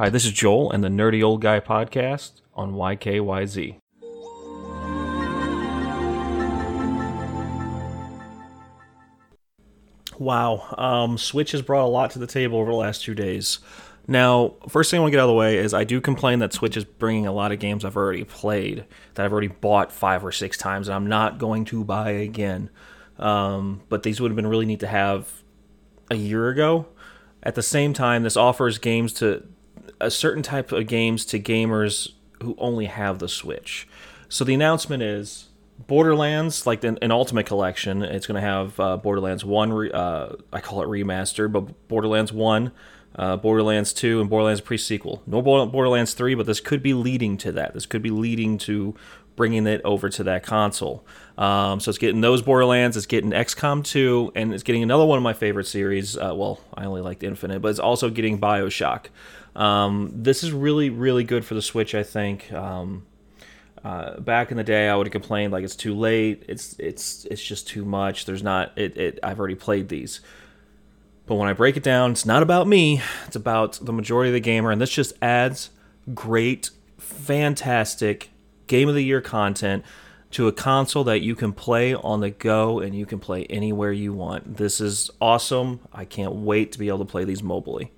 Hi, this is Joel and the Nerdy Old Guy podcast on YKYZ. Wow, um, Switch has brought a lot to the table over the last two days. Now, first thing I want to get out of the way is I do complain that Switch is bringing a lot of games I've already played, that I've already bought five or six times, and I'm not going to buy again. Um, but these would have been really neat to have a year ago. At the same time, this offers games to a certain type of games to gamers who only have the Switch. So the announcement is Borderlands, like an, an Ultimate Collection. It's going to have uh, Borderlands One. Re, uh, I call it remaster, but Borderlands One, uh, Borderlands Two, and Borderlands pre-sequel. No Borderlands Three, but this could be leading to that. This could be leading to bringing it over to that console. Um, so it's getting those Borderlands, it's getting XCOM 2, and it's getting another one of my favorite series. Uh, well, I only liked Infinite, but it's also getting Bioshock. Um, this is really, really good for the Switch, I think. Um, uh, back in the day, I would have complained like it's too late. It's it's it's just too much. There's not it, it. I've already played these, but when I break it down, it's not about me. It's about the majority of the gamer, and this just adds great, fantastic game of the year content to a console that you can play on the go and you can play anywhere you want. This is awesome. I can't wait to be able to play these mobily.